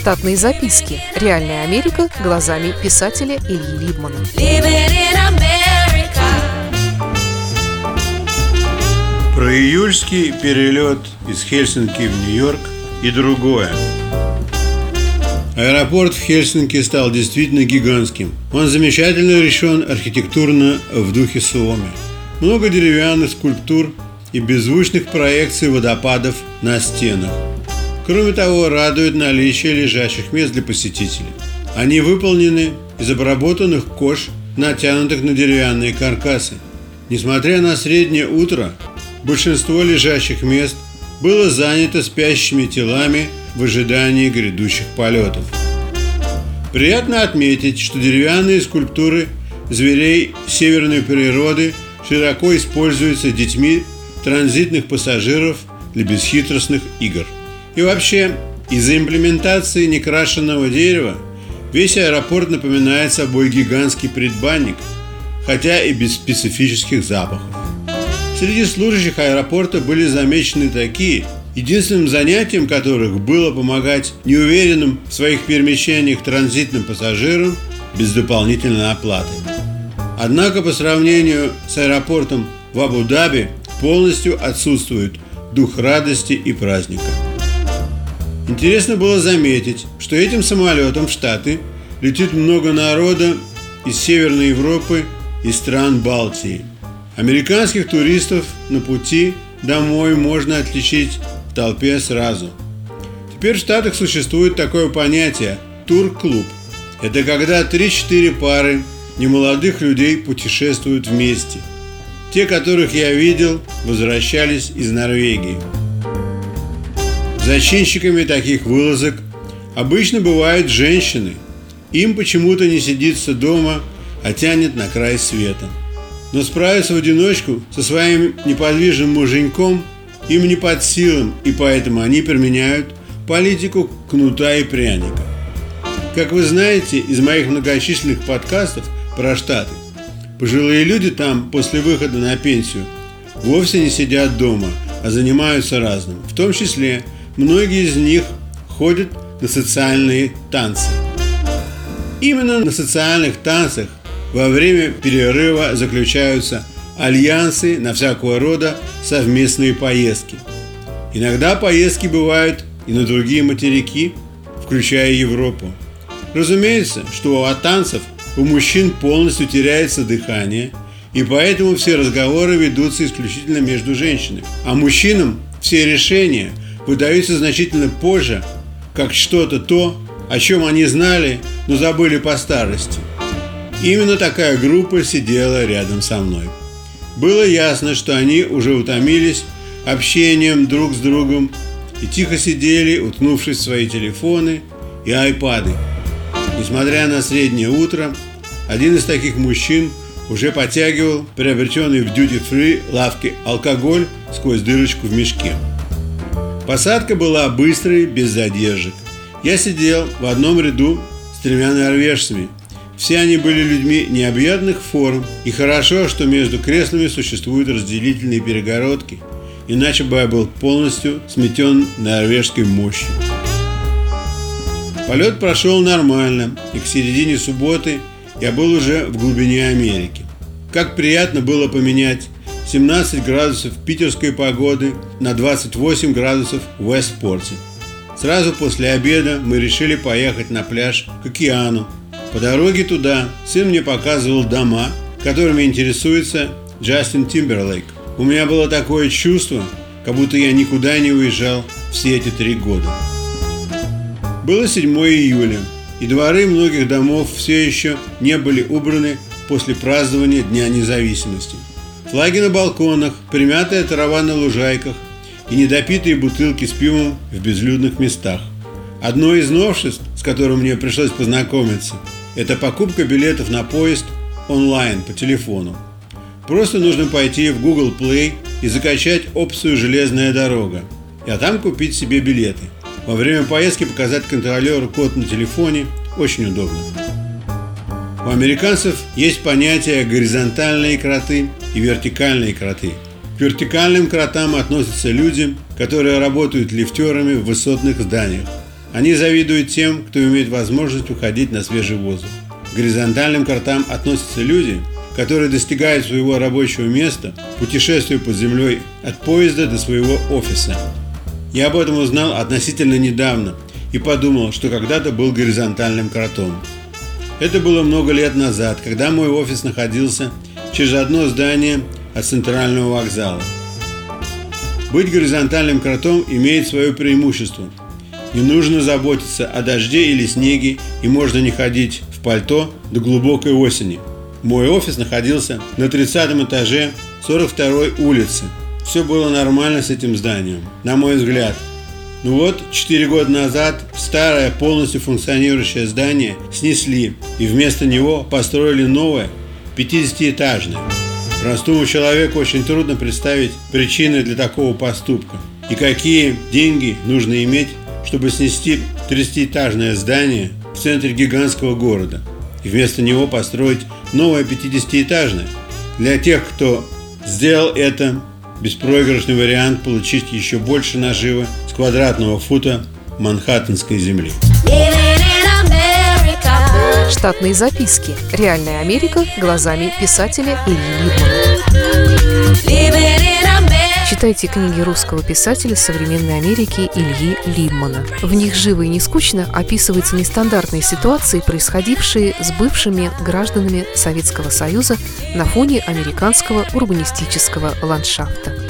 Штатные записки. Реальная Америка глазами писателя Ильи Либмана. Про июльский перелет из Хельсинки в Нью-Йорк и другое. Аэропорт в Хельсинки стал действительно гигантским. Он замечательно решен архитектурно в духе Суоми. Много деревянных скульптур и беззвучных проекций водопадов на стенах. Кроме того, радует наличие лежащих мест для посетителей. Они выполнены из обработанных кож, натянутых на деревянные каркасы. Несмотря на среднее утро, большинство лежащих мест было занято спящими телами в ожидании грядущих полетов. Приятно отметить, что деревянные скульптуры зверей северной природы широко используются детьми транзитных пассажиров для бесхитростных игр. И вообще, из-за имплементации некрашенного дерева весь аэропорт напоминает собой гигантский предбанник, хотя и без специфических запахов. Среди служащих аэропорта были замечены такие, единственным занятием которых было помогать неуверенным в своих перемещениях транзитным пассажирам без дополнительной оплаты. Однако по сравнению с аэропортом в Абу-Даби полностью отсутствует дух радости и праздника. Интересно было заметить, что этим самолетом в Штаты летит много народа из Северной Европы и стран Балтии – Американских туристов на пути домой можно отличить в толпе сразу. Теперь в Штатах существует такое понятие – тур-клуб. Это когда 3-4 пары немолодых людей путешествуют вместе. Те, которых я видел, возвращались из Норвегии. Зачинщиками таких вылазок обычно бывают женщины. Им почему-то не сидится дома, а тянет на край света – но справиться в одиночку со своим неподвижным муженьком им не под силам, и поэтому они применяют политику кнута и пряника. Как вы знаете из моих многочисленных подкастов про Штаты, пожилые люди там после выхода на пенсию вовсе не сидят дома, а занимаются разным. В том числе многие из них ходят на социальные танцы. Именно на социальных танцах во время перерыва заключаются альянсы на всякого рода совместные поездки. Иногда поездки бывают и на другие материки, включая Европу. Разумеется, что от танцев у мужчин полностью теряется дыхание, и поэтому все разговоры ведутся исключительно между женщинами. А мужчинам все решения выдаются значительно позже, как что-то то, о чем они знали, но забыли по старости. Именно такая группа сидела рядом со мной. Было ясно, что они уже утомились общением друг с другом и тихо сидели, уткнувшись в свои телефоны и айпады. Несмотря на среднее утро, один из таких мужчин уже подтягивал приобретенный в дьюти-фри лавке алкоголь сквозь дырочку в мешке. Посадка была быстрой, без задержек. Я сидел в одном ряду с тремя норвежцами – все они были людьми необъятных форм, и хорошо, что между креслами существуют разделительные перегородки, иначе бы я был полностью сметен норвежской мощью. Полет прошел нормально, и к середине субботы я был уже в глубине Америки. Как приятно было поменять 17 градусов питерской погоды на 28 градусов в Вестпорте. Сразу после обеда мы решили поехать на пляж к океану, по дороге туда сын мне показывал дома, которыми интересуется Джастин Тимберлейк. У меня было такое чувство, как будто я никуда не уезжал все эти три года. Было 7 июля, и дворы многих домов все еще не были убраны после празднования Дня независимости. Флаги на балконах, примятая трава на лужайках и недопитые бутылки с пивом в безлюдных местах. Одно из новшеств, с которым мне пришлось познакомиться – это покупка билетов на поезд онлайн по телефону. Просто нужно пойти в Google Play и закачать опцию «Железная дорога», а там купить себе билеты. Во время поездки показать контролеру код на телефоне очень удобно. У американцев есть понятие горизонтальные кроты и вертикальные кроты. К вертикальным кротам относятся люди, которые работают лифтерами в высотных зданиях. Они завидуют тем, кто имеет возможность уходить на свежий воздух. К горизонтальным картам относятся люди, которые достигают своего рабочего места, путешествуя под землей от поезда до своего офиса. Я об этом узнал относительно недавно и подумал, что когда-то был горизонтальным кротом. Это было много лет назад, когда мой офис находился через одно здание от центрального вокзала. Быть горизонтальным кротом имеет свое преимущество. Не нужно заботиться о дожде или снеге, и можно не ходить в пальто до глубокой осени. Мой офис находился на 30 этаже 42 улицы. Все было нормально с этим зданием, на мой взгляд. Ну вот, 4 года назад старое полностью функционирующее здание снесли, и вместо него построили новое 50-этажное. Простому человеку очень трудно представить причины для такого поступка и какие деньги нужно иметь, чтобы снести 30-этажное здание в центре гигантского города и вместо него построить новое 50-этажное. Для тех, кто сделал это, беспроигрышный вариант получить еще больше наживы с квадратного фута Манхэттенской земли. Штатные записки. Реальная Америка глазами писателя Ильи Либмана. Читайте книги русского писателя современной Америки Ильи Либмана. В них живо и не скучно описываются нестандартные ситуации, происходившие с бывшими гражданами Советского Союза на фоне американского урбанистического ландшафта